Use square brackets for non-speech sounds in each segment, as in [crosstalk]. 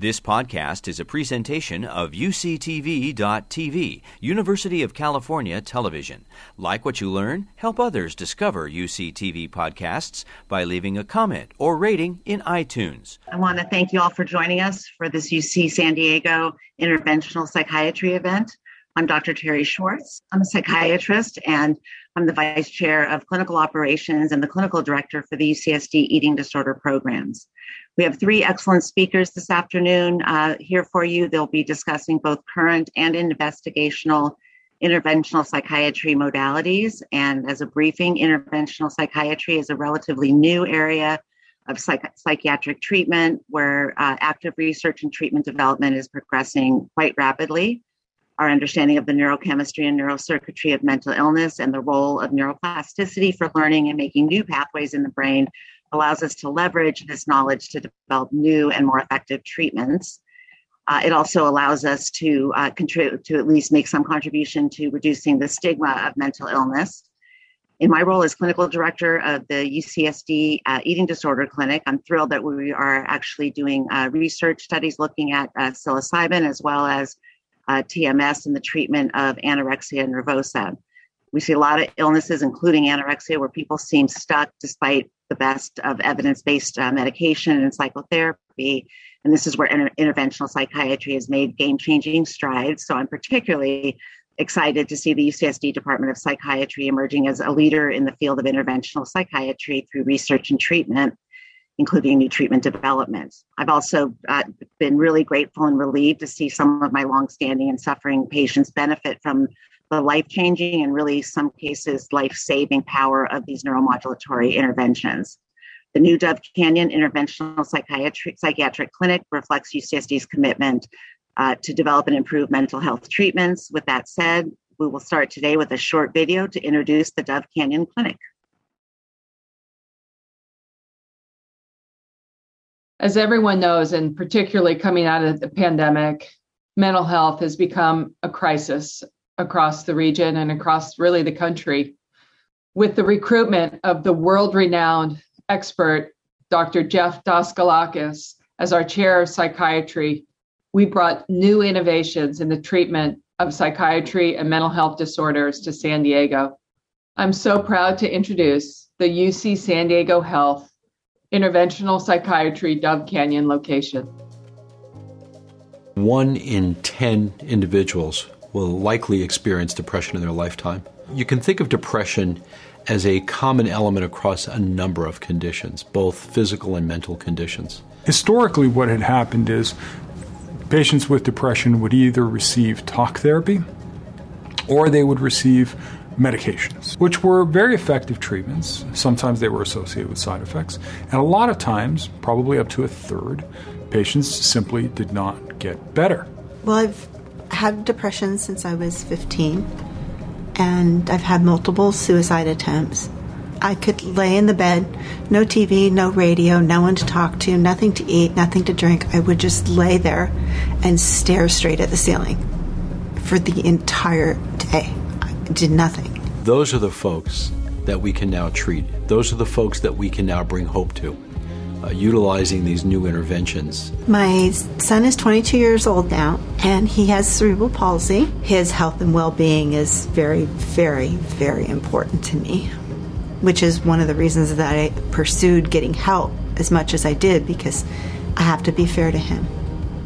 This podcast is a presentation of UCTV.tv, University of California Television. Like what you learn, help others discover UCTV podcasts by leaving a comment or rating in iTunes. I want to thank you all for joining us for this UC San Diego Interventional Psychiatry event. I'm Dr. Terry Schwartz. I'm a psychiatrist and I'm the vice chair of clinical operations and the clinical director for the UCSD eating disorder programs. We have three excellent speakers this afternoon uh, here for you. They'll be discussing both current and investigational interventional psychiatry modalities. And as a briefing, interventional psychiatry is a relatively new area of psych- psychiatric treatment where uh, active research and treatment development is progressing quite rapidly. Our understanding of the neurochemistry and neurocircuitry of mental illness and the role of neuroplasticity for learning and making new pathways in the brain allows us to leverage this knowledge to develop new and more effective treatments. Uh, it also allows us to uh, contribute to at least make some contribution to reducing the stigma of mental illness. In my role as clinical director of the UCSD uh, Eating Disorder Clinic, I'm thrilled that we are actually doing uh, research studies looking at uh, psilocybin as well as uh, TMS in the treatment of anorexia nervosa. We see a lot of illnesses, including anorexia, where people seem stuck despite the best of evidence based uh, medication and psychotherapy. And this is where inter- interventional psychiatry has made game changing strides. So I'm particularly excited to see the UCSD Department of Psychiatry emerging as a leader in the field of interventional psychiatry through research and treatment, including new treatment development. I've also uh, been really grateful and relieved to see some of my longstanding and suffering patients benefit from the life changing and really some cases life saving power of these neuromodulatory interventions. The new Dove Canyon Interventional Psychiatric, Psychiatric Clinic reflects UCSD's commitment uh, to develop and improve mental health treatments. With that said, we will start today with a short video to introduce the Dove Canyon Clinic. As everyone knows, and particularly coming out of the pandemic, mental health has become a crisis across the region and across really the country. With the recruitment of the world renowned expert, Dr. Jeff Daskalakis, as our chair of psychiatry, we brought new innovations in the treatment of psychiatry and mental health disorders to San Diego. I'm so proud to introduce the UC San Diego Health Interventional Psychiatry Dove Canyon location. One in 10 individuals will likely experience depression in their lifetime. You can think of depression as a common element across a number of conditions, both physical and mental conditions. Historically, what had happened is patients with depression would either receive talk therapy or they would receive medications, which were very effective treatments. Sometimes they were associated with side effects. And a lot of times, probably up to a third, patients simply did not get better. Well, I've had depression since I was 15, and I've had multiple suicide attempts. I could lay in the bed, no TV, no radio, no one to talk to, nothing to eat, nothing to drink. I would just lay there and stare straight at the ceiling for the entire day. I did nothing. Those are the folks that we can now treat. Those are the folks that we can now bring hope to uh, utilizing these new interventions. My son is 22 years old now, and he has cerebral palsy. His health and well being is very, very, very important to me, which is one of the reasons that I pursued getting help as much as I did because I have to be fair to him.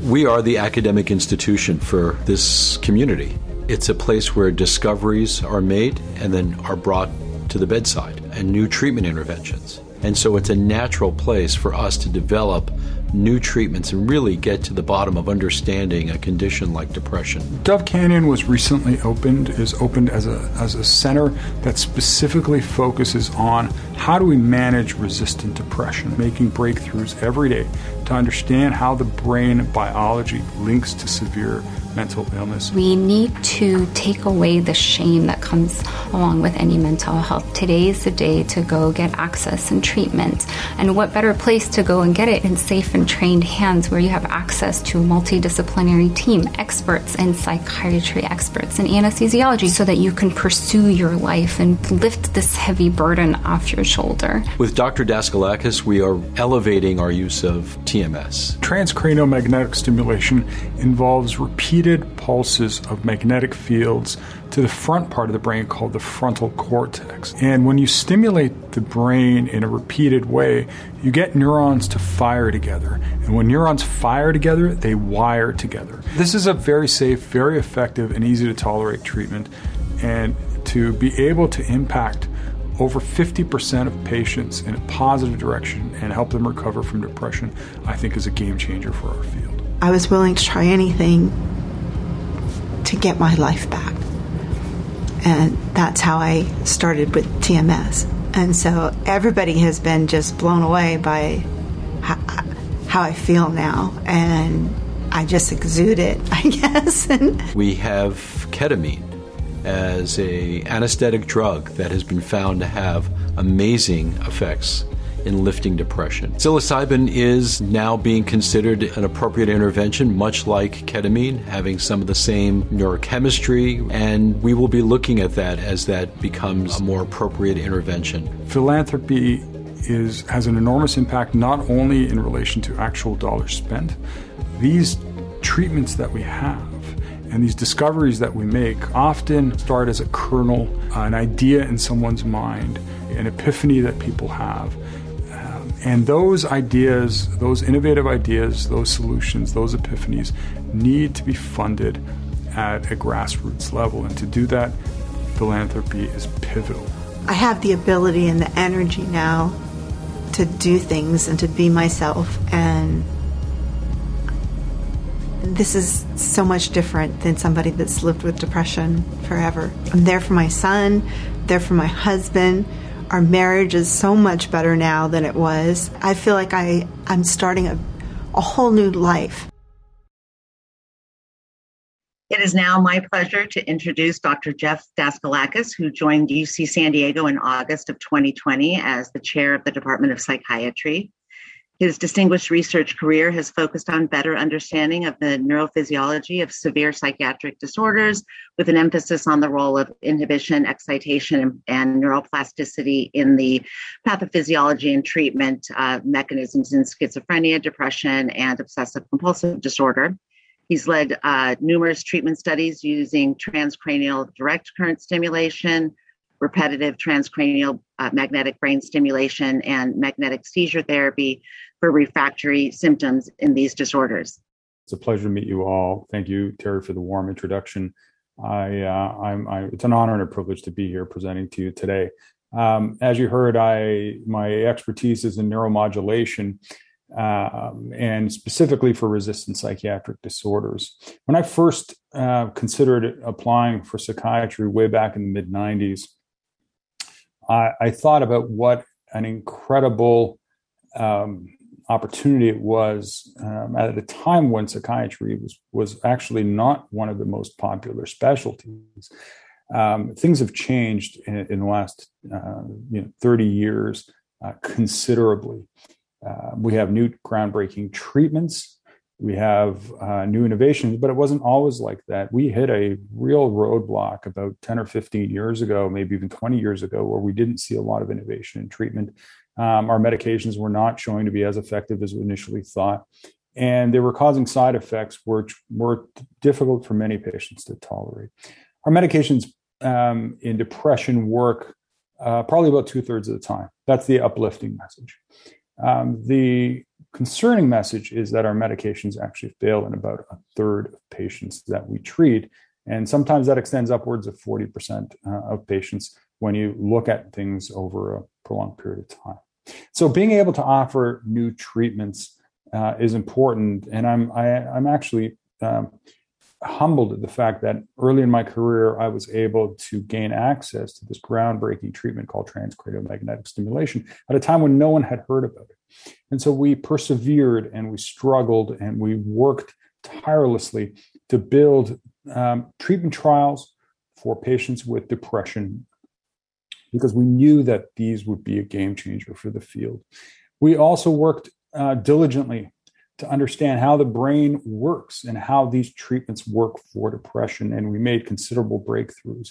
We are the academic institution for this community. It's a place where discoveries are made and then are brought to the bedside and new treatment interventions. And so it's a natural place for us to develop new treatments and really get to the bottom of understanding a condition like depression. Dove Canyon was recently opened, is opened as a, as a center that specifically focuses on how do we manage resistant depression, making breakthroughs every day to understand how the brain biology links to severe mental illness. We need to take away the shame that comes along with any mental health. Today is the day to go get access and treatment. And what better place to go and get it in safe and trained hands where you have access to a multidisciplinary team, experts in psychiatry, experts in anesthesiology, so that you can pursue your life and lift this heavy burden off your shoulder. With Dr. Daskalakis, we are elevating our use of TMS? Transcranial magnetic stimulation involves repeated pulses of magnetic fields to the front part of the brain called the frontal cortex. And when you stimulate the brain in a repeated way, you get neurons to fire together. And when neurons fire together, they wire together. This is a very safe, very effective, and easy to tolerate treatment. And to be able to impact over 50% of patients in a positive direction and help them recover from depression, I think is a game changer for our field. I was willing to try anything to get my life back. And that's how I started with TMS. And so everybody has been just blown away by how, I feel now. And I just exude it, [laughs] I guess. we have ketamine as a anesthetic drug that has been found to have amazing effects in lifting depression. Psilocybin is now being considered an appropriate intervention, much like ketamine, having some of the same neurochemistry, and we will be looking at that as that becomes a more appropriate intervention. Philanthropy is has an enormous impact not only in relation to actual dollars spent. These treatments that we have and these discoveries that we make often start as a kernel, an idea in someone's mind, an epiphany that people have. And those ideas, those innovative ideas, those solutions, those epiphanies need to be funded at a grassroots level. And to do that, philanthropy is pivotal. I have the ability and the energy now to do things and to be myself and this is so much different than somebody that's lived with depression forever. I'm there for my son, there for my husband. Our marriage is so much better now than it was. I feel like I, I'm starting a, a whole new life. It is now my pleasure to introduce Dr. Jeff Daskalakis, who joined UC San Diego in August of 2020 as the chair of the Department of Psychiatry. His distinguished research career has focused on better understanding of the neurophysiology of severe psychiatric disorders, with an emphasis on the role of inhibition, excitation, and neuroplasticity in the pathophysiology and treatment uh, mechanisms in schizophrenia, depression, and obsessive compulsive disorder. He's led uh, numerous treatment studies using transcranial direct current stimulation, repetitive transcranial uh, magnetic brain stimulation, and magnetic seizure therapy for refractory symptoms in these disorders. It's a pleasure to meet you all. Thank you, Terry, for the warm introduction. I, uh, I'm, I, it's an honor and a privilege to be here presenting to you today. Um, as you heard, I my expertise is in neuromodulation, um, and specifically for resistant psychiatric disorders. When I first uh, considered applying for psychiatry way back in the mid '90s, I, I, thought about what an incredible um, opportunity it was um, at a time when psychiatry was was actually not one of the most popular specialties. Um, things have changed in, in the last uh, you know, 30 years uh, considerably. Uh, we have new groundbreaking treatments. We have uh, new innovations, but it wasn't always like that. We hit a real roadblock about 10 or 15 years ago, maybe even 20 years ago, where we didn't see a lot of innovation in treatment um, our medications were not showing to be as effective as we initially thought. And they were causing side effects which were difficult for many patients to tolerate. Our medications um, in depression work uh, probably about two thirds of the time. That's the uplifting message. Um, the concerning message is that our medications actually fail in about a third of patients that we treat. And sometimes that extends upwards of 40% uh, of patients when you look at things over a prolonged period of time. So being able to offer new treatments uh, is important, and I'm I, am i am actually um, humbled at the fact that early in my career I was able to gain access to this groundbreaking treatment called transcranial magnetic stimulation at a time when no one had heard about it. And so we persevered and we struggled and we worked tirelessly to build um, treatment trials for patients with depression because we knew that these would be a game changer for the field. We also worked uh, diligently to understand how the brain works and how these treatments work for depression, and we made considerable breakthroughs.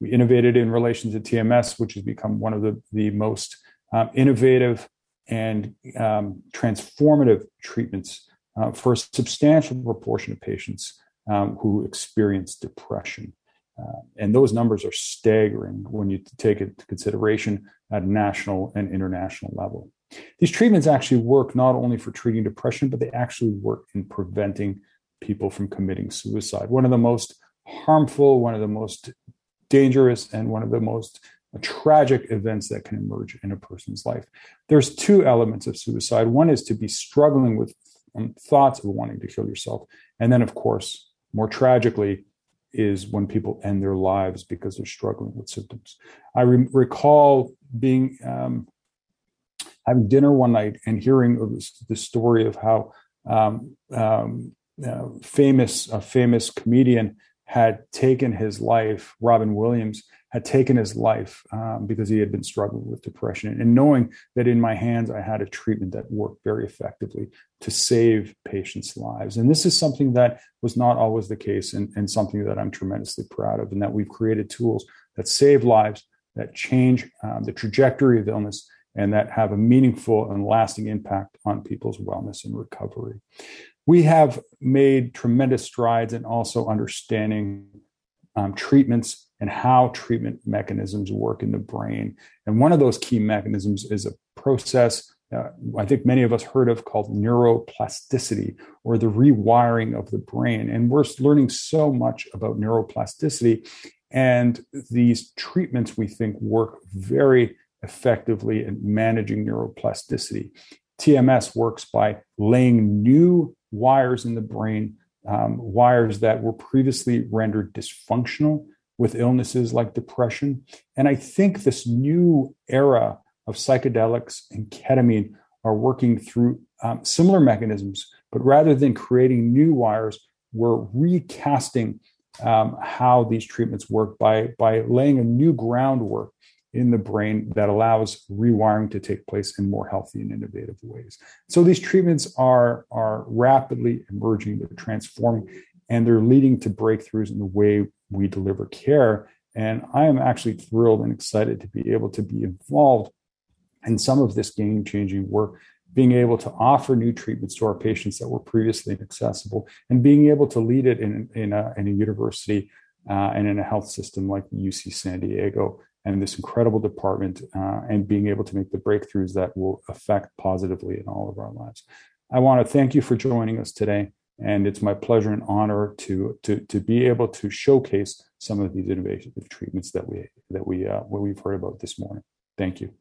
We innovated in relation to TMS, which has become one of the, the most um, innovative and um, transformative treatments uh, for a substantial proportion of patients um, who experience depression. Uh, and those numbers are staggering when you take it into consideration at national and international level. These treatments actually work not only for treating depression, but they actually work in preventing people from committing suicide. One of the most harmful, one of the most dangerous, and one of the most tragic events that can emerge in a person's life. There's two elements of suicide. One is to be struggling with um, thoughts of wanting to kill yourself. And then, of course, more tragically, is when people end their lives because they're struggling with symptoms. I re- recall being um, having dinner one night and hearing the story of how um, um, uh, famous a famous comedian had taken his life. Robin Williams had taken his life um, because he had been struggling with depression. And knowing that in my hands, I had a treatment that worked very effectively to save patients' lives. And this is something that was not always the case and, and something that I'm tremendously proud of, and that we've created tools that save lives, that change um, the trajectory of illness, and that have a meaningful and lasting impact on people's wellness and recovery. We have made tremendous strides in also understanding um, treatments and how treatment mechanisms work in the brain. And one of those key mechanisms is a process uh, I think many of us heard of called neuroplasticity or the rewiring of the brain. And we're learning so much about neuroplasticity. And these treatments we think work very effectively in managing neuroplasticity. TMS works by laying new wires in the brain, um, wires that were previously rendered dysfunctional with illnesses like depression. And I think this new era of psychedelics and ketamine are working through um, similar mechanisms, but rather than creating new wires, we're recasting um, how these treatments work by, by laying a new groundwork in the brain that allows rewiring to take place in more healthy and innovative ways. So these treatments are, are rapidly emerging, they're transforming, and they're leading to breakthroughs in the way we deliver care. And I am actually thrilled and excited to be able to be involved in some of this game changing work, being able to offer new treatments to our patients that were previously inaccessible, and being able to lead it in, in, a, in a university uh, and in a health system like UC San Diego and this incredible department, uh, and being able to make the breakthroughs that will affect positively in all of our lives. I want to thank you for joining us today. And it's my pleasure and honor to, to, to be able to showcase some of these innovative treatments that we that we uh, what we've heard about this morning. Thank you.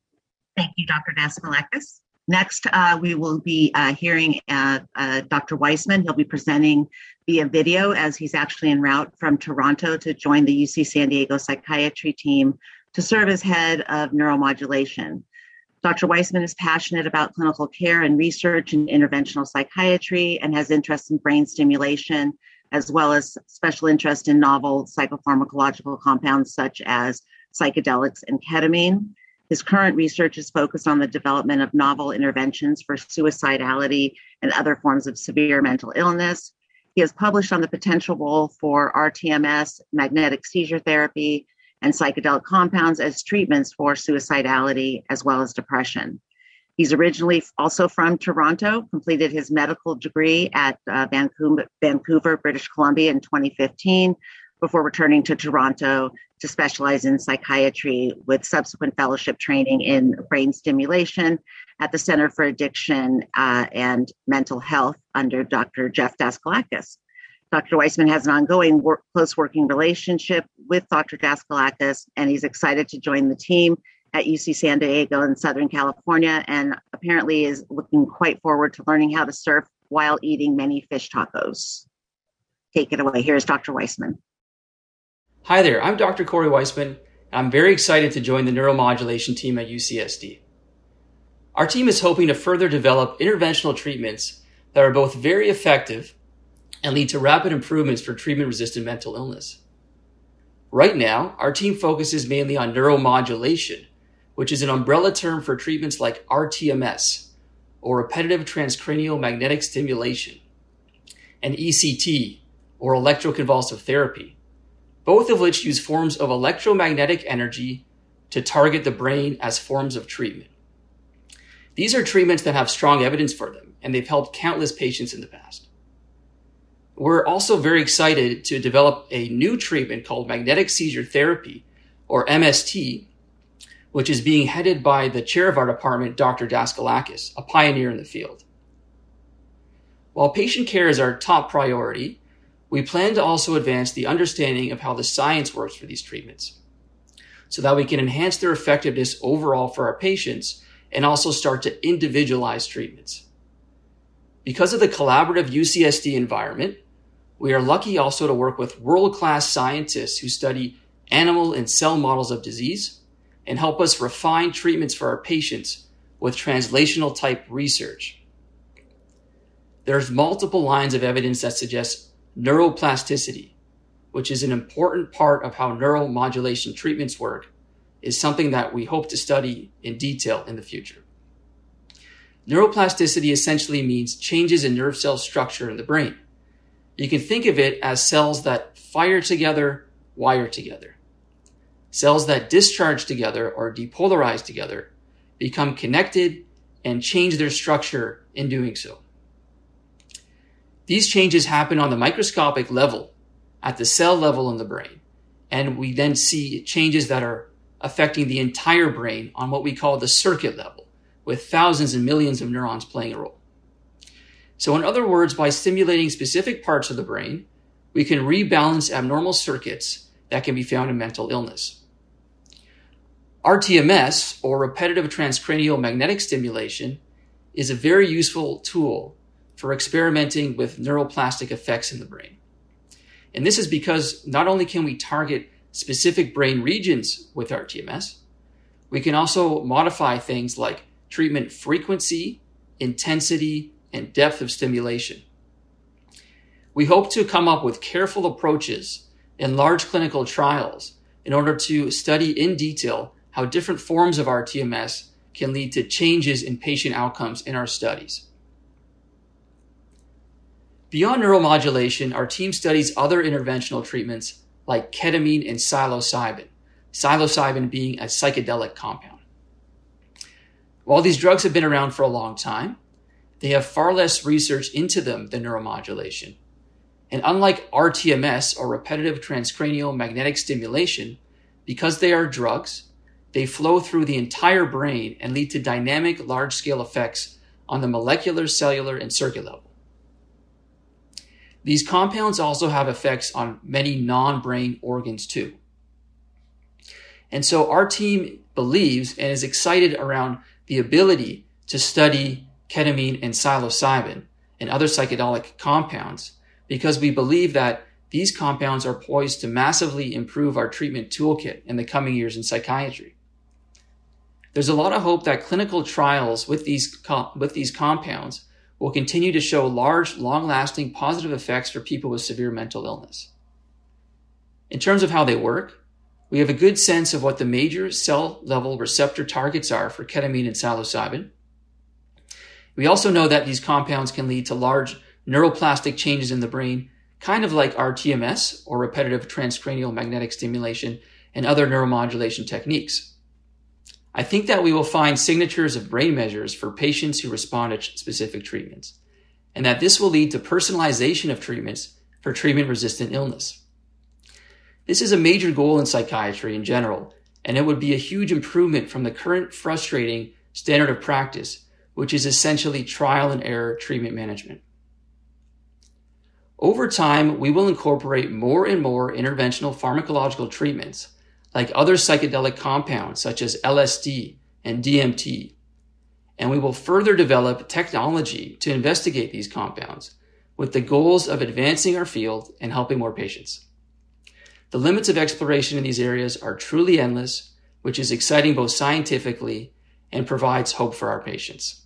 Thank you, Dr. Daskalakis. Next, uh, we will be uh, hearing uh, uh Dr. Weissman. He'll be presenting via video as he's actually en route from Toronto to join the UC San Diego psychiatry team to serve as head of neuromodulation. Dr. Weissman is passionate about clinical care and research in interventional psychiatry and has interest in brain stimulation, as well as special interest in novel psychopharmacological compounds such as psychedelics and ketamine. His current research is focused on the development of novel interventions for suicidality and other forms of severe mental illness. He has published on the potential role for RTMS, magnetic seizure therapy, and psychedelic compounds as treatments for suicidality as well as depression. He's originally also from Toronto, completed his medical degree at uh, Vancouver, Vancouver, British Columbia in 2015 before returning to Toronto to specialize in psychiatry with subsequent fellowship training in brain stimulation at the Center for Addiction uh, and Mental Health under Dr. Jeff Daskalakis. Dr. Weissman has an ongoing work, close working relationship with Dr. Daskalakis, and he's excited to join the team at UC San Diego in Southern California, and apparently is looking quite forward to learning how to surf while eating many fish tacos. Take it away. Here's Dr. Weissman. Hi there, I'm Dr. Corey Weissman. I'm very excited to join the neuromodulation team at UCSD. Our team is hoping to further develop interventional treatments that are both very effective and lead to rapid improvements for treatment resistant mental illness. Right now, our team focuses mainly on neuromodulation, which is an umbrella term for treatments like RTMS, or repetitive transcranial magnetic stimulation, and ECT, or electroconvulsive therapy, both of which use forms of electromagnetic energy to target the brain as forms of treatment. These are treatments that have strong evidence for them, and they've helped countless patients in the past. We're also very excited to develop a new treatment called magnetic seizure therapy, or MST, which is being headed by the chair of our department, Dr. Daskalakis, a pioneer in the field. While patient care is our top priority, we plan to also advance the understanding of how the science works for these treatments so that we can enhance their effectiveness overall for our patients and also start to individualize treatments. Because of the collaborative UCSD environment, we are lucky also to work with world class scientists who study animal and cell models of disease and help us refine treatments for our patients with translational type research. There's multiple lines of evidence that suggest neuroplasticity, which is an important part of how neuromodulation treatments work, is something that we hope to study in detail in the future. Neuroplasticity essentially means changes in nerve cell structure in the brain. You can think of it as cells that fire together, wire together. Cells that discharge together or depolarize together become connected and change their structure in doing so. These changes happen on the microscopic level, at the cell level in the brain, and we then see changes that are affecting the entire brain on what we call the circuit level, with thousands and millions of neurons playing a role. So, in other words, by stimulating specific parts of the brain, we can rebalance abnormal circuits that can be found in mental illness. RTMS, or repetitive transcranial magnetic stimulation, is a very useful tool for experimenting with neuroplastic effects in the brain. And this is because not only can we target specific brain regions with RTMS, we can also modify things like treatment frequency, intensity, and depth of stimulation. We hope to come up with careful approaches in large clinical trials in order to study in detail how different forms of RTMS can lead to changes in patient outcomes in our studies. Beyond neuromodulation, our team studies other interventional treatments like ketamine and psilocybin, psilocybin being a psychedelic compound. While these drugs have been around for a long time, they have far less research into them than neuromodulation. And unlike RTMS or repetitive transcranial magnetic stimulation, because they are drugs, they flow through the entire brain and lead to dynamic large scale effects on the molecular, cellular, and circuit level. These compounds also have effects on many non brain organs too. And so our team believes and is excited around the ability to study ketamine and psilocybin and other psychedelic compounds because we believe that these compounds are poised to massively improve our treatment toolkit in the coming years in psychiatry. There's a lot of hope that clinical trials with these, with these compounds will continue to show large, long lasting positive effects for people with severe mental illness. In terms of how they work, we have a good sense of what the major cell level receptor targets are for ketamine and psilocybin. We also know that these compounds can lead to large neuroplastic changes in the brain, kind of like RTMS or repetitive transcranial magnetic stimulation and other neuromodulation techniques. I think that we will find signatures of brain measures for patients who respond to specific treatments, and that this will lead to personalization of treatments for treatment resistant illness. This is a major goal in psychiatry in general, and it would be a huge improvement from the current frustrating standard of practice, which is essentially trial and error treatment management. Over time, we will incorporate more and more interventional pharmacological treatments like other psychedelic compounds such as LSD and DMT. And we will further develop technology to investigate these compounds with the goals of advancing our field and helping more patients. The limits of exploration in these areas are truly endless, which is exciting both scientifically and provides hope for our patients.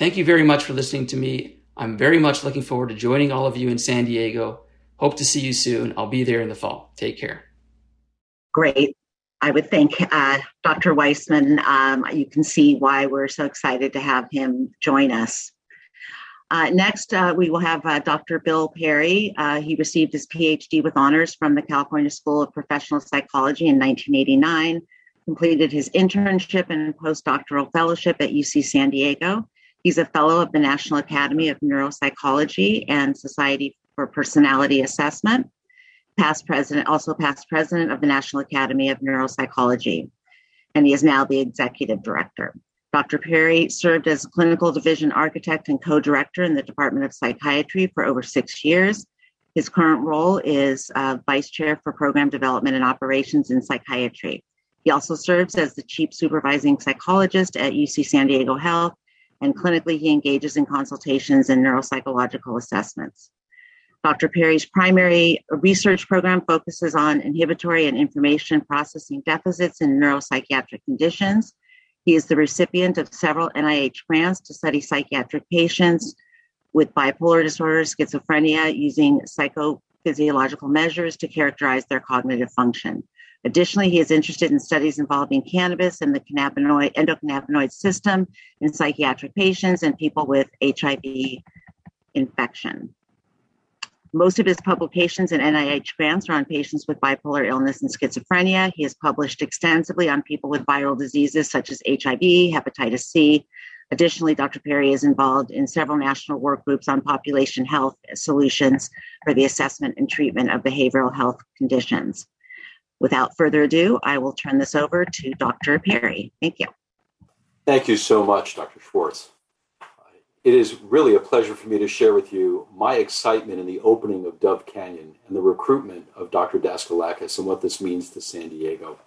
Thank you very much for listening to me. I'm very much looking forward to joining all of you in San Diego. Hope to see you soon. I'll be there in the fall. Take care great. I would think uh, Dr. Weissman, um, you can see why we're so excited to have him join us. Uh, next, uh, we will have uh, Dr. Bill Perry. Uh, he received his PhD with honors from the California School of Professional Psychology in 1989. completed his internship and postdoctoral fellowship at UC San Diego. He's a fellow of the National Academy of Neuropsychology and Society for Personality Assessment, past president, also past president of the National Academy of Neuropsychology, and he is now the executive director. Dr. Perry served as clinical division architect and co director in the Department of Psychiatry for over six years. His current role is uh, vice chair for program development and operations in psychiatry. He also serves as the chief supervising psychologist at UC San Diego Health, and clinically, he engages in consultations and neuropsychological assessments. Dr. Perry's primary research program focuses on inhibitory and information processing deficits in neuropsychiatric conditions. He is the recipient of several NIH grants to study psychiatric patients with bipolar disorder, schizophrenia, using psychophysiological measures to characterize their cognitive function. Additionally, he is interested in studies involving cannabis and the cannabinoid endocannabinoid system in psychiatric patients and people with HIV infection. Most of his publications and NIH grants are on patients with bipolar illness and schizophrenia. He has published extensively on people with viral diseases such as HIV, hepatitis C. Additionally, Dr. Perry is involved in several national work groups on population health solutions for the assessment and treatment of behavioral health conditions. Without further ado, I will turn this over to Dr. Perry. Thank you. Thank you so much, Dr. Schwartz. It is really a pleasure for me to share with you my excitement in the opening of Dove Canyon and the recruitment of Dr. Daskalakis and what this means to San Diego.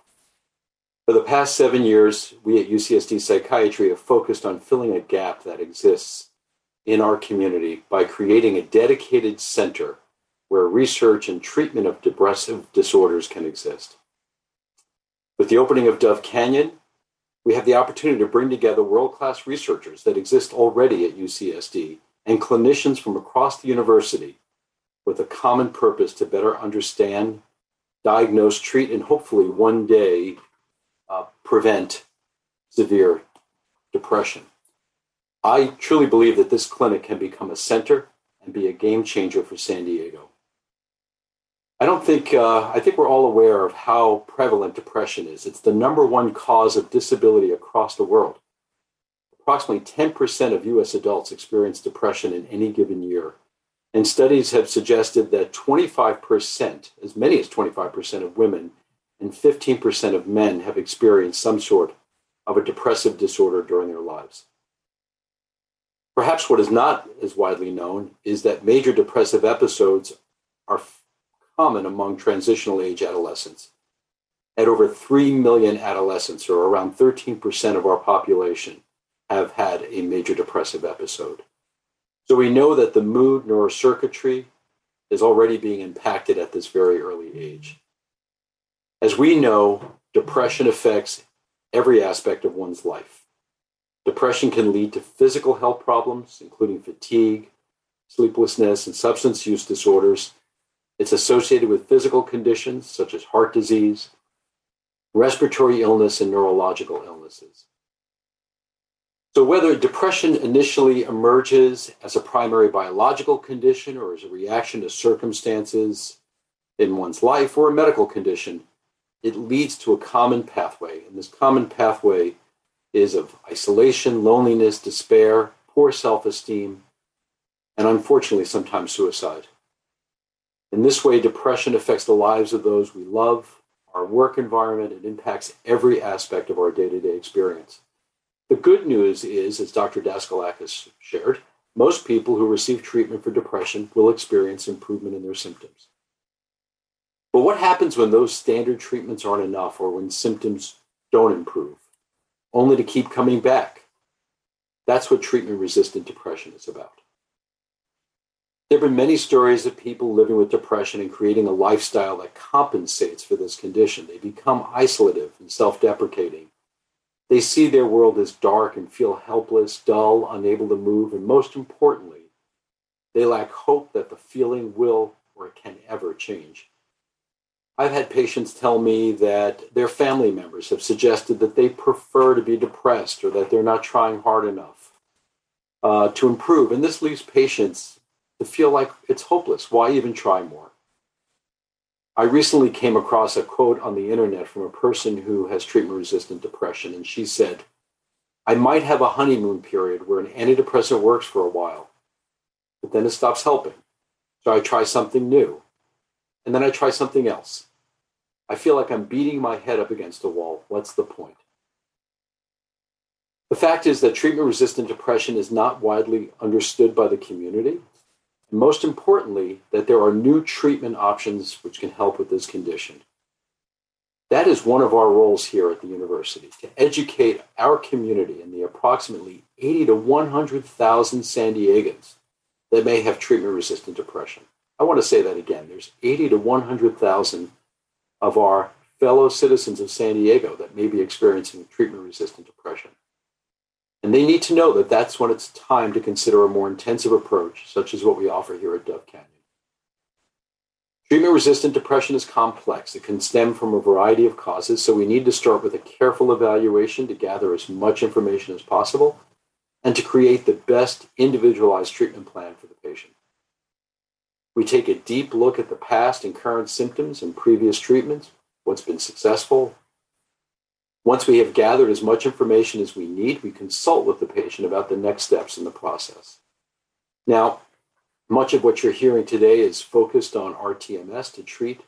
For the past seven years, we at UCSD Psychiatry have focused on filling a gap that exists in our community by creating a dedicated center where research and treatment of depressive disorders can exist. With the opening of Dove Canyon, we have the opportunity to bring together world class researchers that exist already at UCSD and clinicians from across the university with a common purpose to better understand, diagnose, treat, and hopefully one day uh, prevent severe depression. I truly believe that this clinic can become a center and be a game changer for San Diego. I don't think, uh, I think we're all aware of how prevalent depression is. It's the number one cause of disability across the world. Approximately 10% of US adults experience depression in any given year. And studies have suggested that 25%, as many as 25% of women and 15% of men have experienced some sort of a depressive disorder during their lives. Perhaps what is not as widely known is that major depressive episodes are common among transitional age adolescents. At over 3 million adolescents, or around 13% of our population, have had a major depressive episode. So we know that the mood neurocircuitry is already being impacted at this very early age. As we know, depression affects every aspect of one's life. Depression can lead to physical health problems, including fatigue, sleeplessness, and substance use disorders, it's associated with physical conditions such as heart disease, respiratory illness, and neurological illnesses. So, whether depression initially emerges as a primary biological condition or as a reaction to circumstances in one's life or a medical condition, it leads to a common pathway. And this common pathway is of isolation, loneliness, despair, poor self esteem, and unfortunately, sometimes suicide. In this way, depression affects the lives of those we love, our work environment, and impacts every aspect of our day to day experience. The good news is, as Dr. Daskalakis shared, most people who receive treatment for depression will experience improvement in their symptoms. But what happens when those standard treatments aren't enough or when symptoms don't improve, only to keep coming back? That's what treatment resistant depression is about. There have been many stories of people living with depression and creating a lifestyle that compensates for this condition. They become isolative and self deprecating. They see their world as dark and feel helpless, dull, unable to move, and most importantly, they lack hope that the feeling will or can ever change. I've had patients tell me that their family members have suggested that they prefer to be depressed or that they're not trying hard enough uh, to improve. And this leaves patients to feel like it's hopeless. Why even try more? I recently came across a quote on the internet from a person who has treatment resistant depression, and she said, I might have a honeymoon period where an antidepressant works for a while, but then it stops helping. So I try something new, and then I try something else. I feel like I'm beating my head up against a wall. What's the point? The fact is that treatment resistant depression is not widely understood by the community. Most importantly, that there are new treatment options which can help with this condition. That is one of our roles here at the university to educate our community and the approximately 80 to 100,000 San Diegans that may have treatment resistant depression. I want to say that again. There's 80 to 100,000 of our fellow citizens of San Diego that may be experiencing treatment resistant depression. And they need to know that that's when it's time to consider a more intensive approach, such as what we offer here at Dove Canyon. Treatment resistant depression is complex. It can stem from a variety of causes, so we need to start with a careful evaluation to gather as much information as possible and to create the best individualized treatment plan for the patient. We take a deep look at the past and current symptoms and previous treatments, what's been successful. Once we have gathered as much information as we need, we consult with the patient about the next steps in the process. Now, much of what you're hearing today is focused on rTMS to treat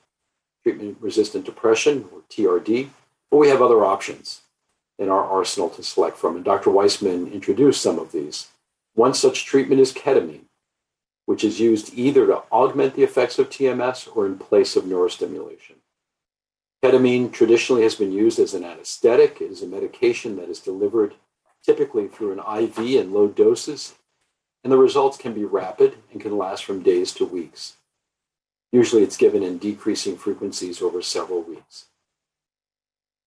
treatment resistant depression or TRD, but we have other options in our arsenal to select from. And Dr. Weissman introduced some of these. One such treatment is ketamine, which is used either to augment the effects of TMS or in place of neurostimulation. Ketamine traditionally has been used as an anesthetic. It is a medication that is delivered typically through an IV in low doses and the results can be rapid and can last from days to weeks. Usually it's given in decreasing frequencies over several weeks.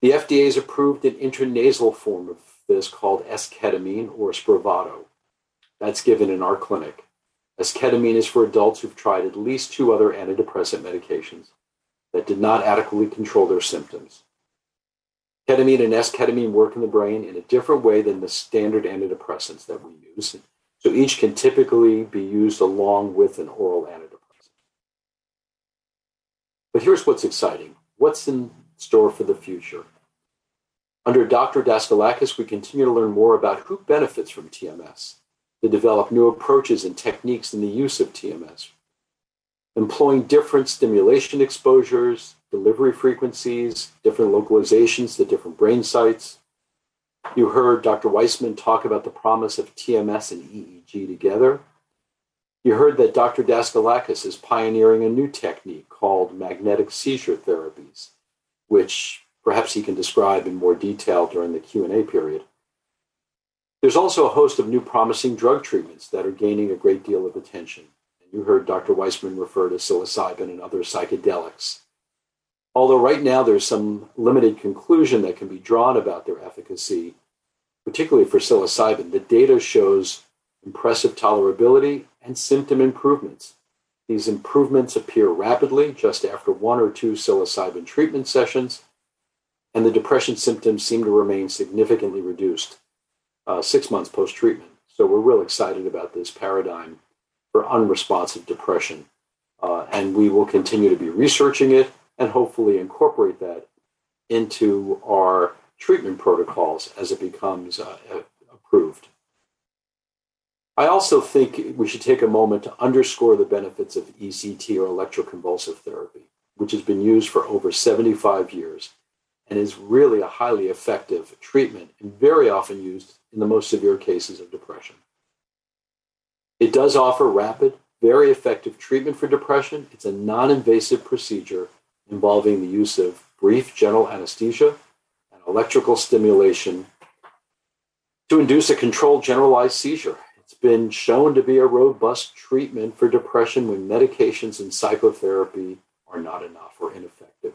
The FDA has approved an intranasal form of this called esketamine or Spravato. That's given in our clinic. Esketamine is for adults who've tried at least two other antidepressant medications that did not adequately control their symptoms. Ketamine and esketamine work in the brain in a different way than the standard antidepressants that we use. So each can typically be used along with an oral antidepressant. But here's what's exciting. What's in store for the future? Under Dr. Daskalakis, we continue to learn more about who benefits from TMS, to develop new approaches and techniques in the use of TMS, employing different stimulation exposures, delivery frequencies, different localizations to different brain sites, you heard Dr. Weissman talk about the promise of TMS and EEG together. You heard that Dr. Daskalakis is pioneering a new technique called magnetic seizure therapies, which perhaps he can describe in more detail during the Q&A period. There's also a host of new promising drug treatments that are gaining a great deal of attention. You heard Dr. Weissman refer to psilocybin and other psychedelics. Although right now there's some limited conclusion that can be drawn about their efficacy, particularly for psilocybin, the data shows impressive tolerability and symptom improvements. These improvements appear rapidly just after one or two psilocybin treatment sessions, and the depression symptoms seem to remain significantly reduced uh, six months post treatment. So we're real excited about this paradigm for unresponsive depression. Uh, and we will continue to be researching it and hopefully incorporate that into our treatment protocols as it becomes uh, approved. I also think we should take a moment to underscore the benefits of ECT or electroconvulsive therapy, which has been used for over 75 years and is really a highly effective treatment and very often used in the most severe cases of depression. It does offer rapid, very effective treatment for depression. It's a non invasive procedure involving the use of brief general anesthesia and electrical stimulation to induce a controlled generalized seizure. It's been shown to be a robust treatment for depression when medications and psychotherapy are not enough or ineffective.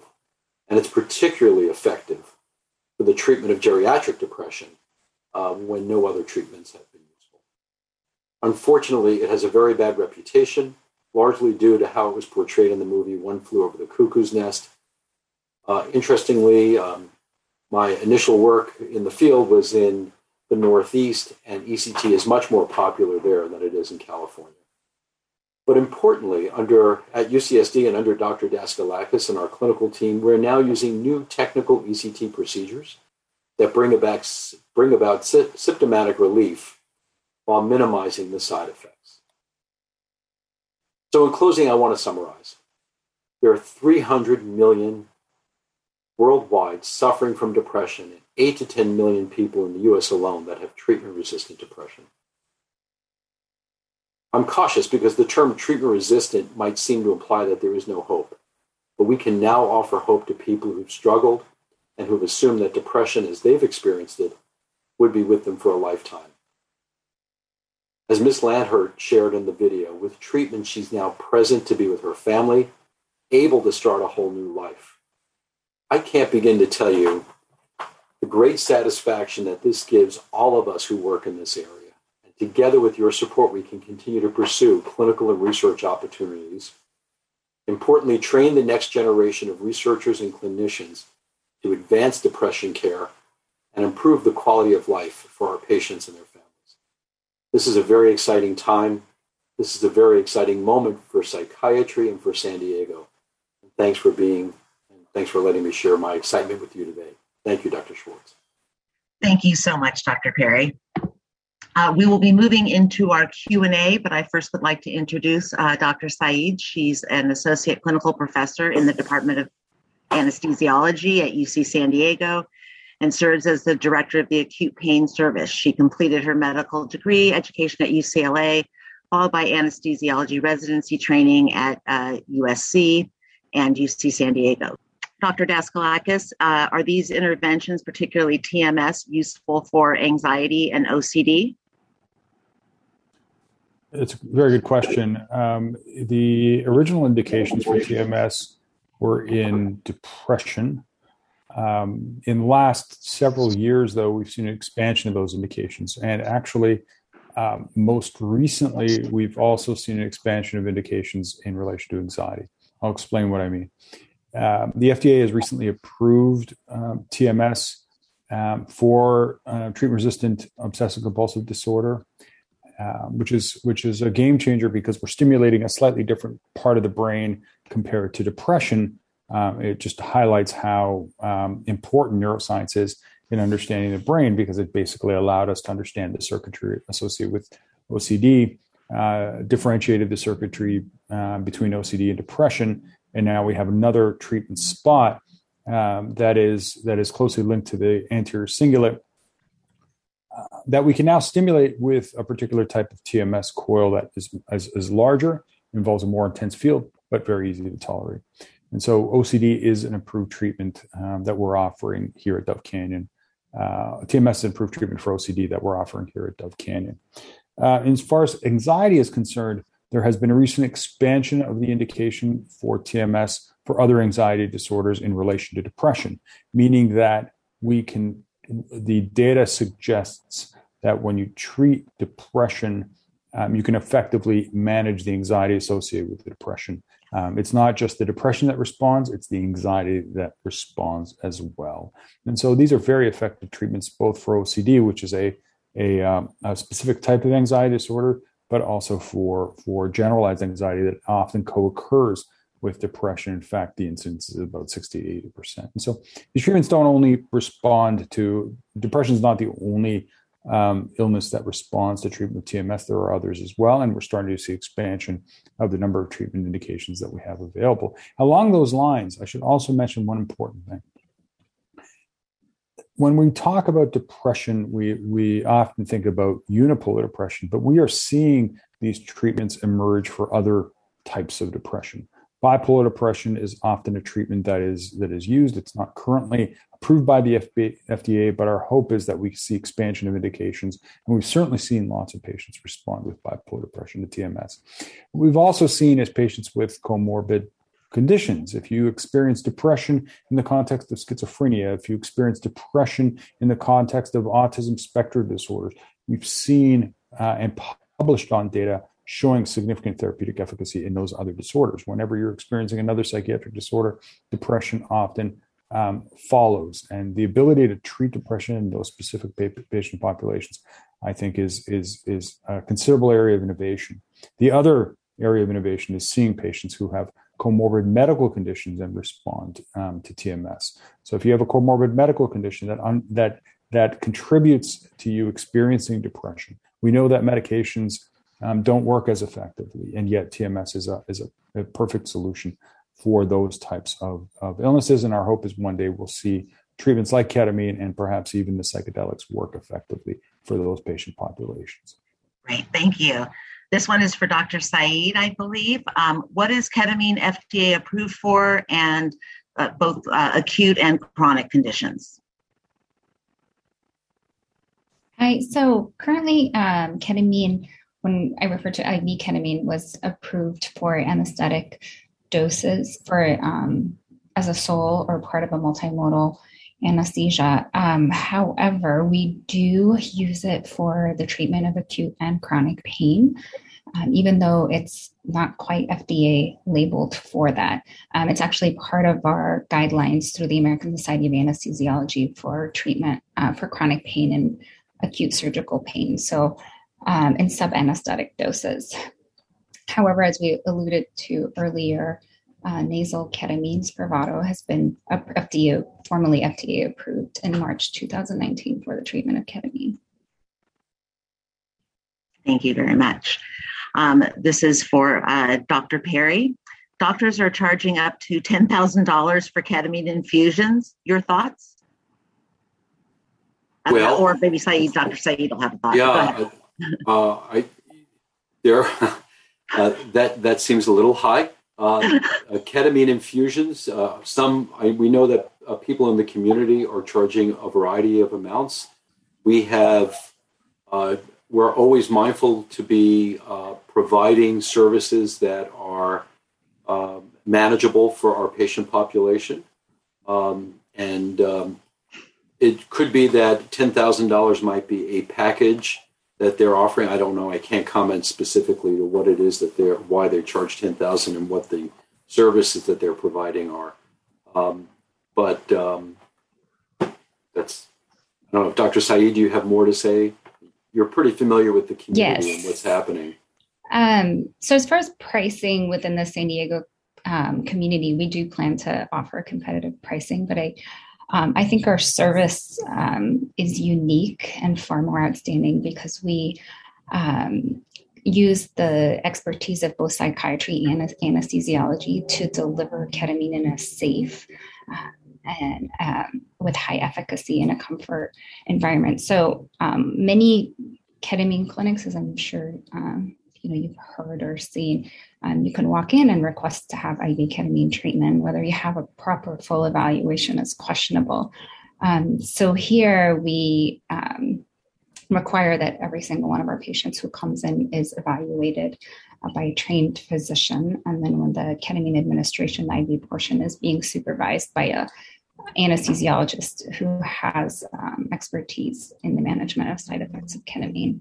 And it's particularly effective for the treatment of geriatric depression uh, when no other treatments have. Unfortunately, it has a very bad reputation largely due to how it was portrayed in the movie One Flew Over the Cuckoo's Nest. Uh, interestingly, um, my initial work in the field was in the Northeast, and ECT is much more popular there than it is in California. But importantly, under at UCSD and under Dr. Daskalakis and our clinical team, we're now using new technical ECT procedures that bring about, bring about symptomatic relief while minimizing the side effects. So, in closing, I want to summarize. There are 300 million worldwide suffering from depression and 8 to 10 million people in the US alone that have treatment resistant depression. I'm cautious because the term treatment resistant might seem to imply that there is no hope. But we can now offer hope to people who've struggled and who've assumed that depression, as they've experienced it, would be with them for a lifetime. As Miss Landhurt shared in the video, with treatment, she's now present to be with her family, able to start a whole new life. I can't begin to tell you the great satisfaction that this gives all of us who work in this area. And Together with your support, we can continue to pursue clinical and research opportunities. Importantly, train the next generation of researchers and clinicians to advance depression care and improve the quality of life for our patients and their families. This is a very exciting time. This is a very exciting moment for psychiatry and for San Diego. thanks for being, and thanks for letting me share my excitement with you today. Thank you, Dr. Schwartz. Thank you so much, Dr. Perry. Uh, we will be moving into our Q&A, but I first would like to introduce uh, Dr. Said. She's an associate clinical professor in the Department of Anesthesiology at UC San Diego and serves as the director of the acute pain service. She completed her medical degree education at UCLA, followed by anesthesiology residency training at uh, USC and UC San Diego. Dr. Daskalakis, uh, are these interventions, particularly TMS, useful for anxiety and OCD? It's a very good question. Um, the original indications for TMS were in depression. Um, in the last several years, though, we've seen an expansion of those indications. And actually, um, most recently, we've also seen an expansion of indications in relation to anxiety. I'll explain what I mean. Um, the FDA has recently approved um, TMS um, for uh, treatment-resistant obsessive compulsive disorder um, which is which is a game changer because we're stimulating a slightly different part of the brain compared to depression. Um, it just highlights how um, important neuroscience is in understanding the brain because it basically allowed us to understand the circuitry associated with OCD, uh, differentiated the circuitry uh, between OCD and depression, and now we have another treatment spot um, that is that is closely linked to the anterior cingulate that we can now stimulate with a particular type of TMS coil that is, is, is, larger, involves a more intense field, but very easy to tolerate. And so OCD is an improved treatment um, that we're offering here at Dove Canyon. Uh, TMS is improved treatment for OCD that we're offering here at Dove Canyon. Uh, as far as anxiety is concerned, there has been a recent expansion of the indication for TMS for other anxiety disorders in relation to depression, meaning that we can the data suggests that when you treat depression, um, you can effectively manage the anxiety associated with the depression. Um, it's not just the depression that responds, it's the anxiety that responds as well. And so these are very effective treatments, both for OCD, which is a, a, um, a specific type of anxiety disorder, but also for, for generalized anxiety that often co occurs with depression. In fact, the incidence is about 60 to 80%. And so these treatments don't only respond to depression is not the only um, illness that responds to treatment with TMS. There are others as well. And we're starting to see expansion of the number of treatment indications that we have available. Along those lines, I should also mention one important thing. When we talk about depression, we, we often think about unipolar depression, but we are seeing these treatments emerge for other types of depression. Bipolar depression is often a treatment that is that is used. It's not currently approved by the FDA, but our hope is that we see expansion of indications, and we've certainly seen lots of patients respond with bipolar depression to TMS. We've also seen as patients with comorbid conditions. If you experience depression in the context of schizophrenia, if you experience depression in the context of autism spectrum disorders, we've seen uh, and published on data showing significant therapeutic efficacy in those other disorders. Whenever you're experiencing another psychiatric disorder, depression often um, follows, and the ability to treat depression in those specific patient populations, I think, is is is a considerable area of innovation. The other area of innovation is seeing patients who have comorbid medical conditions and respond um, to TMS. So if you have a comorbid medical condition that un, that that contributes to you experiencing depression, we know that medications um, don't work as effectively, and yet TMS is a is a, a perfect solution for those types of, of illnesses. And our hope is one day we'll see treatments like ketamine and perhaps even the psychedelics work effectively for those patient populations. Great, thank you. This one is for Dr. Said, I believe. Um, what is ketamine FDA approved for, and uh, both uh, acute and chronic conditions? Hi. So currently, um, ketamine, when I refer to IV ketamine, was approved for anesthetic doses for um, as a sole or part of a multimodal anesthesia. Um, however, we do use it for the treatment of acute and chronic pain. Um, even though it's not quite FDA labeled for that. Um, it's actually part of our guidelines through the American Society of Anesthesiology for treatment uh, for chronic pain and acute surgical pain. So, um, in sub anesthetic doses. However, as we alluded to earlier, uh, nasal ketamine Spravato has been FDA, formally FDA approved in March 2019 for the treatment of ketamine. Thank you very much. Um, this is for uh, Dr. Perry. Doctors are charging up to $10,000 for ketamine infusions. Your thoughts? Uh, well, or maybe Said, Dr. Said will have a thought. Yeah, [laughs] uh, I, there, [laughs] uh, that, that seems a little high. Uh, uh, [laughs] ketamine infusions. Uh, some I, we know that uh, people in the community are charging a variety of amounts. We have uh, we're always mindful to be uh, providing services that are um, manageable for our patient population, um, and um, it could be that ten thousand dollars might be a package that they're offering. I don't know. I can't comment specifically to what it is that they're why they charge ten thousand and what the services that they're providing are. Um, but um, that's I don't know. Dr. Said, do you have more to say? You're pretty familiar with the community yes. and what's happening. Um, so as far as pricing within the San Diego um, community, we do plan to offer competitive pricing, but I um, I think our service um, is unique and far more outstanding because we um, use the expertise of both psychiatry and anesthesiology to deliver ketamine in a safe uh, and um, with high efficacy in a comfort environment. So um, many ketamine clinics, as I'm sure um, you know you've heard or seen um, you can walk in and request to have iv ketamine treatment whether you have a proper full evaluation is questionable. Um, so here we um, require that every single one of our patients who comes in is evaluated uh, by a trained physician. And then when the ketamine administration iv portion is being supervised by a anesthesiologist who has um, expertise in the management of side effects of ketamine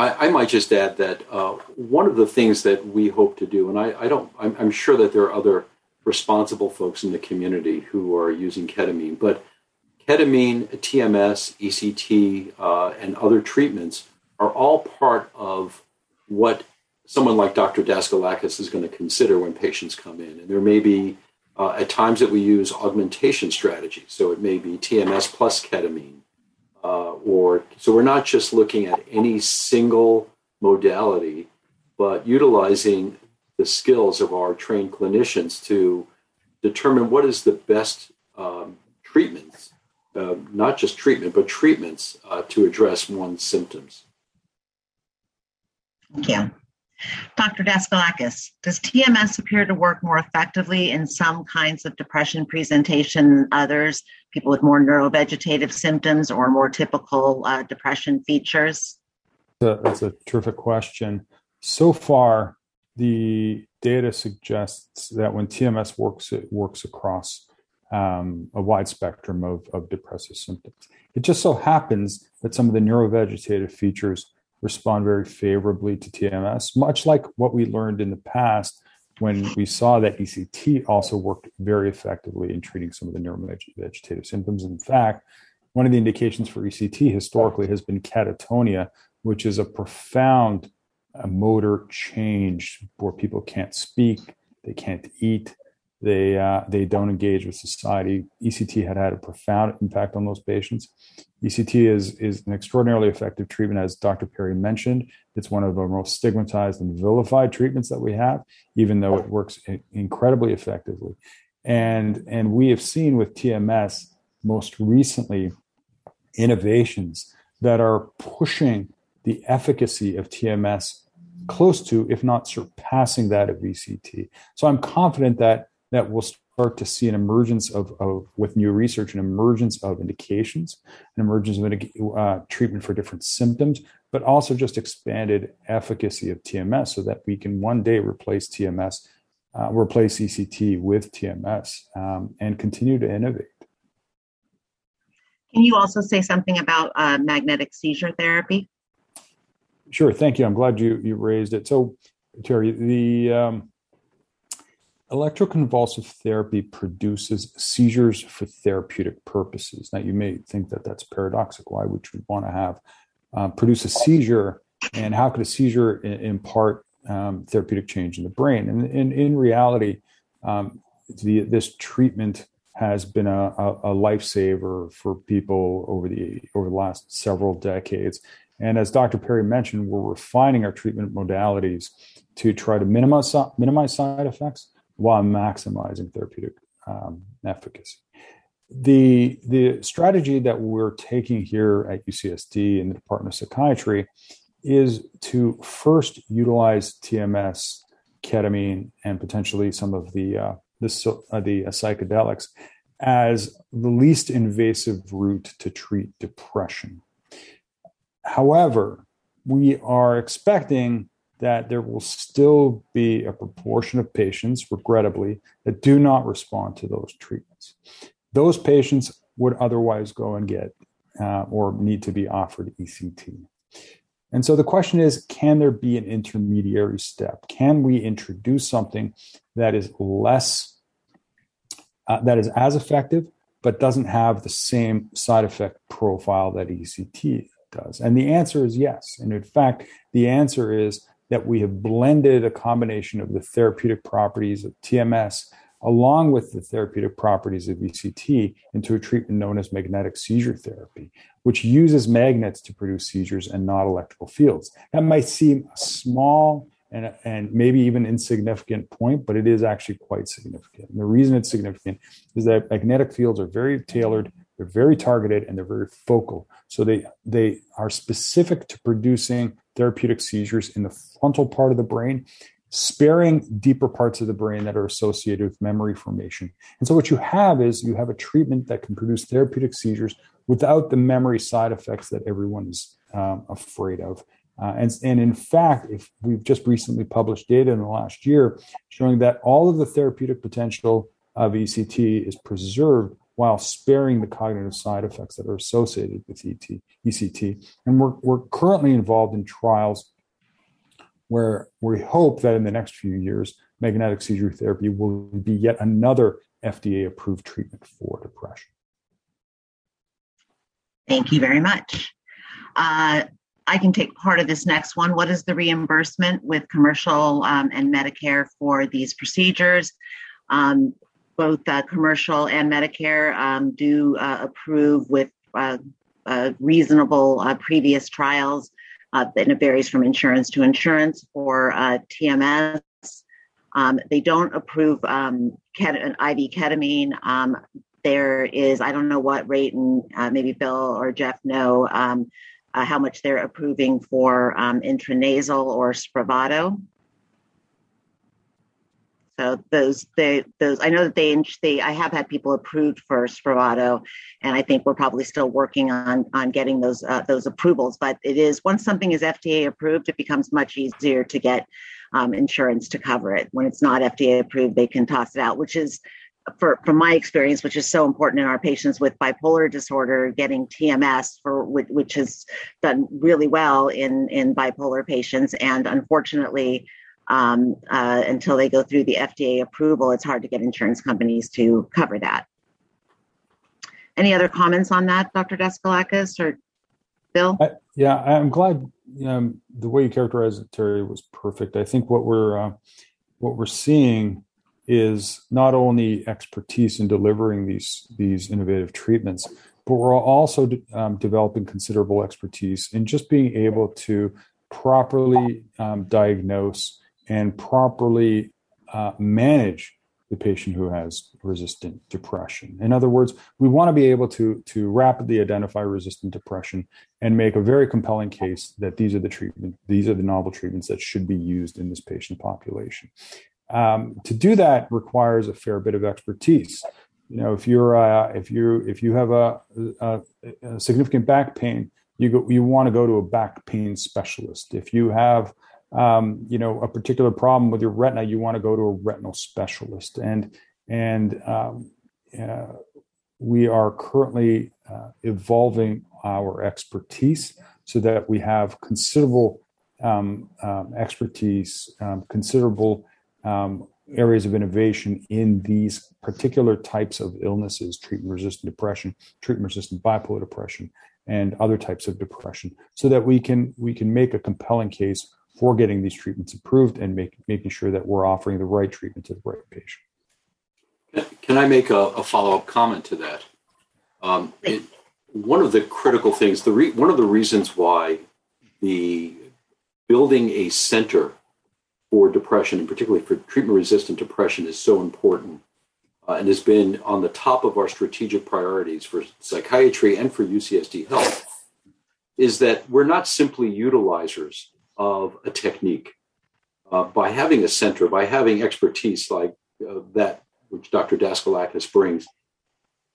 I, I might just add that uh, one of the things that we hope to do, and I, I don't, I'm, I'm, sure that there are other responsible folks in the community who are using ketamine, but ketamine, TMS, ECT, uh, and other treatments are all part of what someone like Dr. Daskalakis is going to consider when patients come in. And there may be uh, at times that we use augmentation strategies. So it may be TMS plus ketamine uh, or so we're not just looking at any single modality, but utilizing the skills of our trained clinicians to determine what is the best um, treatments, uh, not just treatment, but treatments uh, to address one's symptoms. Thank you. Dr. Daskalakis, does TMS appear to work more effectively in some kinds of depression presentation than others, people with more neurovegetative symptoms or more typical uh, depression features? That's a terrific question. So far, the data suggests that when TMS works, it works across um, a wide spectrum of, of depressive symptoms. It just so happens that some of the neurovegetative features respond very favorably to TMS, much like what we learned in the past when we saw that ECT also worked very effectively in treating some of the neurovegetative symptoms. In fact, one of the indications for ECT historically has been catatonia, which is a profound motor change where people can't speak, they can't eat, they uh, they don't engage with society. ECT had had a profound impact on those patients. ECT is is an extraordinarily effective treatment, as Dr. Perry mentioned. It's one of the most stigmatized and vilified treatments that we have, even though it works incredibly effectively. And and we have seen with TMS most recently innovations that are pushing the efficacy of TMS close to, if not surpassing that of ECT. So I'm confident that that we'll start to see an emergence of, of with new research, an emergence of indications, an emergence of uh, treatment for different symptoms, but also just expanded efficacy of TMS so that we can one day replace TMS, uh, replace ECT with TMS, um, and continue to innovate. Can you also say something about uh, magnetic seizure therapy? Sure. Thank you. I'm glad you you raised it. So, Terry, the um, electroconvulsive therapy produces seizures for therapeutic purposes. Now, you may think that that's paradoxical. Why would you want to have uh, produce a seizure? And how could a seizure impart um, therapeutic change in the brain? And, and in reality, um, the, this treatment has been a, a, a lifesaver for people over the over the last several decades. And as Dr. Perry mentioned, we're refining our treatment modalities to try to minimize minimize side effects while maximizing therapeutic um, efficacy. The, the strategy that we're taking here at UCSD in the Department of Psychiatry is to first utilize TMS, ketamine, and potentially some of the uh, the, uh, the uh, psychedelics as the least invasive route to treat depression. However, we are expecting that there will still be a proportion of patients, regrettably, that do not respond to those treatments. Those patients would otherwise go and get uh, or need to be offered ECT. And so the question is can there be an intermediary step? Can we introduce something that is less, uh, that is as effective, but doesn't have the same side effect profile that ECT does? And the answer is yes. And in fact, the answer is that we have blended a combination of the therapeutic properties of TMS along with the therapeutic properties of ECT into a treatment known as magnetic seizure therapy, which uses magnets to produce seizures and not electrical fields. That might seem a small and, and maybe even insignificant point, but it is actually quite significant. And the reason it's significant is that magnetic fields are very tailored, they're very targeted, and they're very focal. So they they are specific to producing therapeutic seizures in the frontal part of the brain, sparing deeper parts of the brain that are associated with memory formation. And so, what you have is you have a treatment that can produce therapeutic seizures without the memory side effects that everyone is um, afraid of. Uh, and, and in fact, if we've just recently published data in the last year showing that all of the therapeutic potential of ECT is preserved while sparing the cognitive side effects that are associated with ET, ECT. And we're, we're currently involved in trials where we hope that in the next few years, magnetic seizure therapy will be yet another FDA approved treatment for depression. Thank you very much. Uh, I can take part of this next one. What is the reimbursement with commercial um, and Medicare for these procedures? Um, both uh, commercial and Medicare um, do uh, approve with uh, uh reasonable uh, previous trials, uh, and it varies from insurance to insurance for TMS. Um, they don't approve um, ket- IV ketamine. Um, there is, I don't know what rate, and maybe Bill or Jeff know um, how much they're approving for um, intranasal or Spravato. So those they those I know that they they I have had people approved for Spravato, and I think we're probably still working on on getting those uh, those approvals. But it is once something is FDA approved, it becomes much easier to get um, insurance to cover it. When it's not FDA approved, they can toss it out, which is for, from my experience, which is so important in our patients with bipolar disorder, getting TMS for which, which has done really well in in bipolar patients, and unfortunately, um, uh, until they go through the FDA approval, it's hard to get insurance companies to cover that. Any other comments on that, Dr. Daskalakis or Bill? I, yeah, I'm glad um, the way you characterized it, Terry, was perfect. I think what we're uh, what we're seeing is not only expertise in delivering these these innovative treatments, but we're also um, developing considerable expertise in just being able to properly um, diagnose and properly uh, manage the patient who has resistant depression. In other words, we want to be able to, to rapidly identify resistant depression and make a very compelling case that these are the treatment, these are the novel treatments that should be used in this patient population. Um, to do that requires a fair bit of expertise. You know, if you're uh, if you if you have a, a, a significant back pain, you go you want to go to a back pain specialist. If you have um, you know a particular problem with your retina, you want to go to a retinal specialist. And and um, uh, we are currently uh, evolving our expertise so that we have considerable um, um expertise, um, considerable um, areas of innovation in these particular types of illnesses treatment resistant depression treatment resistant bipolar depression and other types of depression so that we can we can make a compelling case for getting these treatments approved and make, making sure that we're offering the right treatment to the right patient. Can i make a, a follow-up comment to that? Um, it, one of the critical things the re, one of the reasons why the building a center for depression, and particularly for treatment resistant depression, is so important uh, and has been on the top of our strategic priorities for psychiatry and for UCSD Health is that we're not simply utilizers of a technique. Uh, by having a center, by having expertise like uh, that which Dr. Daskalakis brings,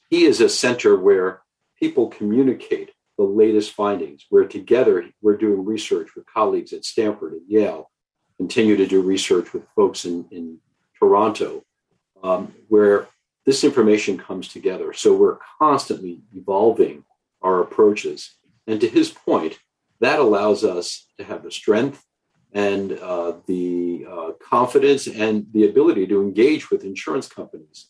he is a center where people communicate the latest findings, where together we're doing research with colleagues at Stanford and Yale, continue to do research with folks in, in Toronto, um, where this information comes together. So we're constantly evolving our approaches. And to his point, that allows us to have the strength and uh, the uh, confidence and the ability to engage with insurance companies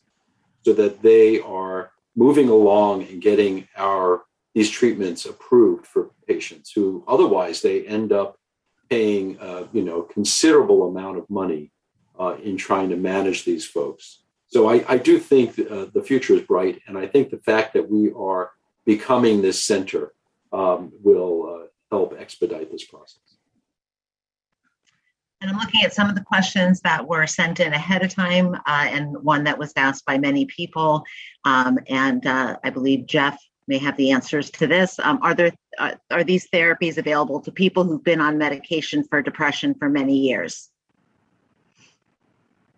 so that they are moving along and getting our these treatments approved for patients who otherwise they end up paying uh, you know considerable amount of money uh, in trying to manage these folks. So I, I do think uh, the future is bright, and I think the fact that we are becoming this center um, will uh, help expedite this process. And I'm looking at some of the questions that were sent in ahead of time, uh, and one that was asked by many people. Um, and uh, I believe Jeff may have the answers to this. Um, are there uh, are these therapies available to people who've been on medication for depression for many years?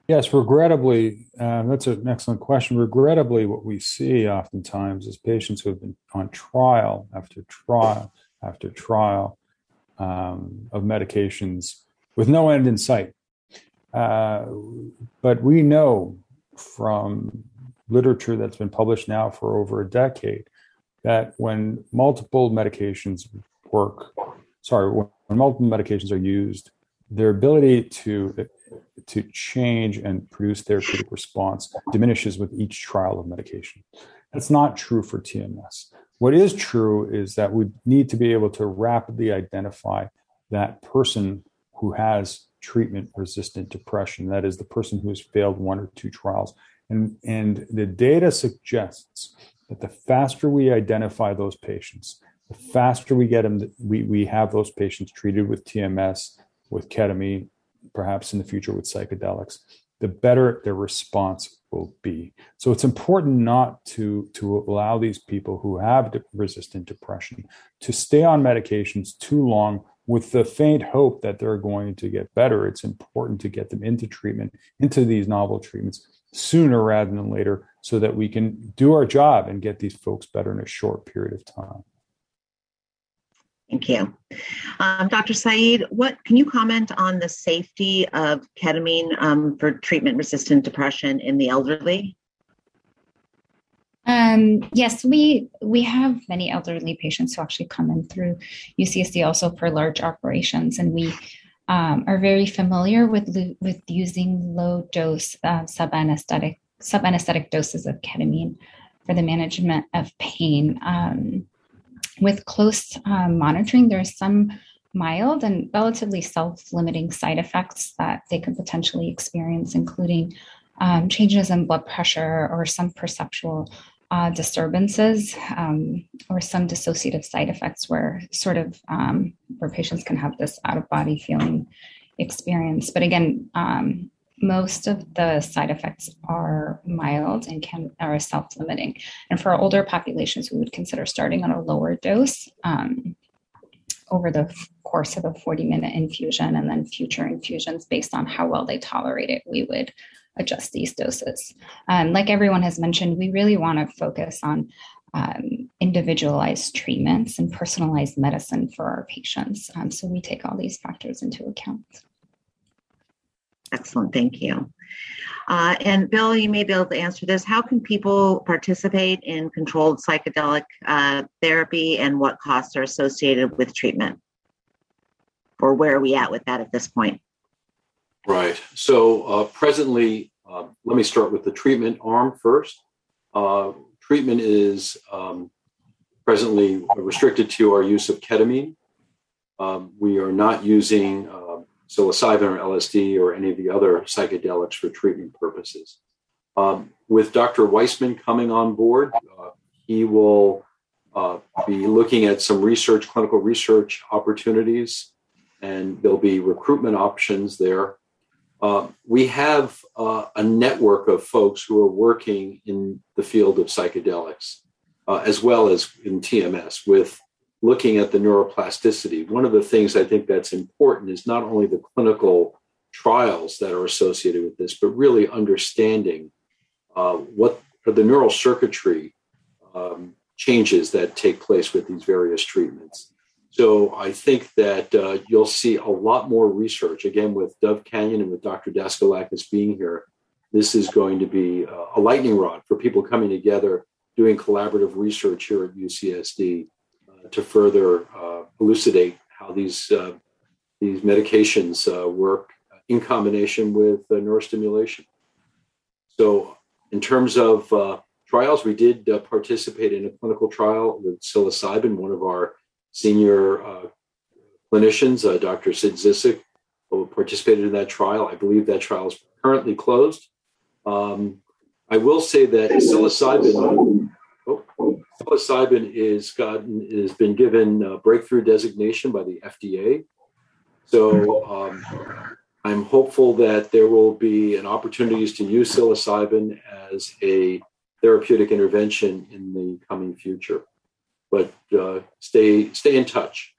Yes, regrettably, uh, that's an excellent question. Regrettably, what we see oftentimes is patients who have been on trial after trial after trial um, of medications with no end in sight. Uh, but we know from literature that's been published now for over a decade that when multiple medications work, sorry, when, multiple medications are used, their ability to to change and produce therapeutic response diminishes with each trial of medication. That's not true for TMS. What is true is that we need to be able to rapidly identify that person who has treatment resistant depression. That is the person who has failed one or two trials. And, and the data suggests that the faster we identify those patients, the faster we get them, we, we have those patients treated with TMS, with ketamine, perhaps in the future with psychedelics, the better their response will be. So it's important not to, to allow these people who have resistant depression to stay on medications too long with the faint hope that they're going to get better. It's important to get them into treatment, into these novel treatments sooner rather than later so that we can do our job and get these folks better in a short period of time. Thank you. Um, Dr. Said, what can you comment on the safety of ketamine um, for treatment resistant depression in the elderly? Um, yes, we we have many elderly patients who actually come in through UCSD also for large operations, and we um, are very familiar with with using low dose uh, sub anesthetic sub anesthetic doses of ketamine for the management of pain. Um, with close um, monitoring, there's some mild and relatively self limiting side effects that they could potentially experience, including um, changes in blood pressure or some perceptual uh, disturbances um, or some dissociative side effects where sort of um, where patients can have this out of body feeling experience. But again um, most of the side effects are mild and can are self-limiting and for older populations we would consider starting on a lower dose um, over the course of a 40 minute infusion and then future infusions based on how well they tolerate it we would adjust these doses. Um, like everyone has mentioned, we really want to focus on um, individualized treatments and personalized medicine for our patients. Um, so we take all these factors into account. Excellent, thank you. Uh, and Bill, you may be able to answer this. How can people participate in controlled psychedelic uh, therapy and what costs are associated with treatment? Or where are we at with that at this point? Right. So uh, presently, uh, let me start with the treatment arm first. Uh, treatment is um, presently restricted to our use of ketamine. Um, we are not using uh, psilocybin or LSD or any of the other psychedelics for treatment purposes. Um, with Dr. Weissman coming on board, uh, he will uh, be looking at some research, clinical research opportunities, and there'll be recruitment options there. Uh, we have uh, a network of folks who are working in the field of psychedelics, uh, as well as in TMS, with looking at the neuroplasticity. One of the things I think that's important is not only the clinical trials that are associated with this, but really understanding uh, what are the neural circuitry um, changes that take place with these various treatments. So I think that uh, you'll see a lot more research again with Dove Canyon and with Dr. Daskalakis being here. This is going to be a lightning rod for people coming together, doing collaborative research here at UCSD uh, to further uh, elucidate how these uh, these medications uh, work in combination with uh, neurostimulation. So, in terms of trials, we did participate in a clinical trial with psilocybin, one of our senior uh, clinicians, uh, Dr. Sid Zisook, participated in that trial. I believe that trial is currently closed. Um, I will say that psilocybin, psilocybin is gotten has been given breakthrough designation by the FDA. So um, I'm hopeful that there will be an opportunities to use psilocybin as a therapeutic intervention in the coming future but uh, stay stay in touch.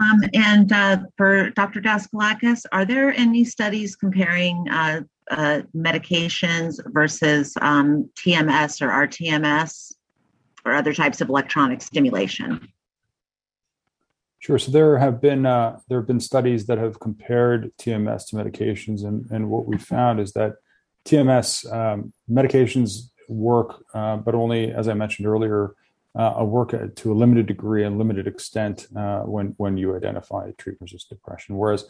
Um, and uh, for Dr. Daskalakis, are there any studies comparing uh, uh medications versus um, TMS or RTMS or other types of electronic stimulation? Sure. So there have been uh, there have been studies that have compared TMS to medications, and, and what we found is that TMS um, medications work, uh, but only, as I mentioned earlier, uh, work to a limited degree and limited extent uh, when when you identify treatment-resistant depression. Whereas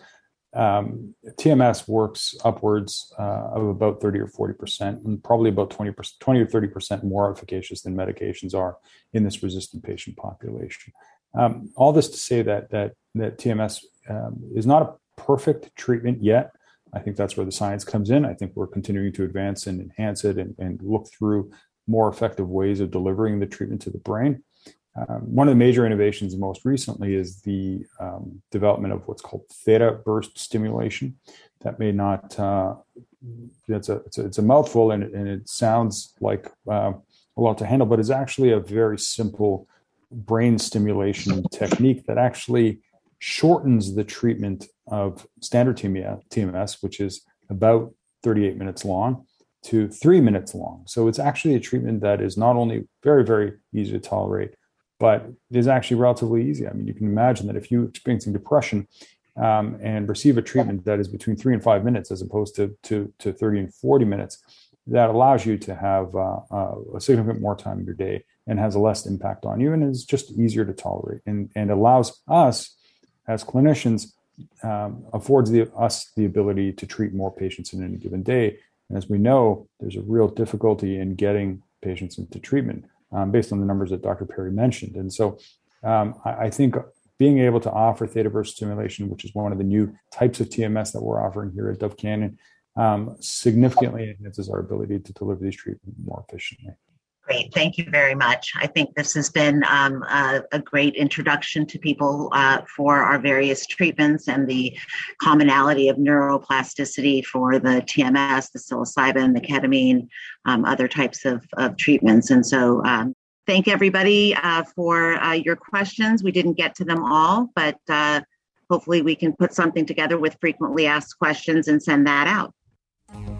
um, TMS works upwards uh, of about 30 or 40 percent, and probably about 20 percent, 20 or 30 percent more efficacious than medications are in this resistant patient population. Um, all this to say that that that TMS um, is not a perfect treatment yet. I think that's where the science comes in. I think we're continuing to advance and enhance it and, and look through more effective ways of delivering the treatment to the brain. Um, one of the major innovations most recently is the um, development of what's called theta burst stimulation. That may not, uh, it's, a, it's, a, it's a mouthful and, and it sounds like uh, a lot to handle, but it's actually a very simple brain stimulation technique that actually shortens the treatment of standard TMS, which is about 38 minutes long, to three minutes long. So it's actually a treatment that is not only very, very easy to tolerate, but it is actually relatively easy. I mean, you can imagine that if you're experiencing depression um, and receive a treatment that is between three and five minutes as opposed to, to, to 30 and 40 minutes, that allows you to have uh, uh, a significant more time in your day and has less impact on you and is just easier to tolerate and, and allows us as clinicians um, affords the, us the ability to treat more patients in any given day and as we know, there's a real difficulty in getting patients into treatment um, based on the numbers that Dr. Perry mentioned. And so um, I, I, think being able to offer theta burst stimulation, which is one of the new types of TMS that we're offering here at Dove Canyon, um, significantly enhances our ability to deliver these treatments more efficiently. Great. Thank you very much. I think this has been um, a, a, great introduction to people uh, for our various treatments and the commonality of neuroplasticity for the TMS, the psilocybin, the ketamine, um, other types of, of, treatments. And so, um, thank everybody uh, for uh, your questions. We didn't get to them all, but uh, hopefully, we can put something together with frequently asked questions and send that out.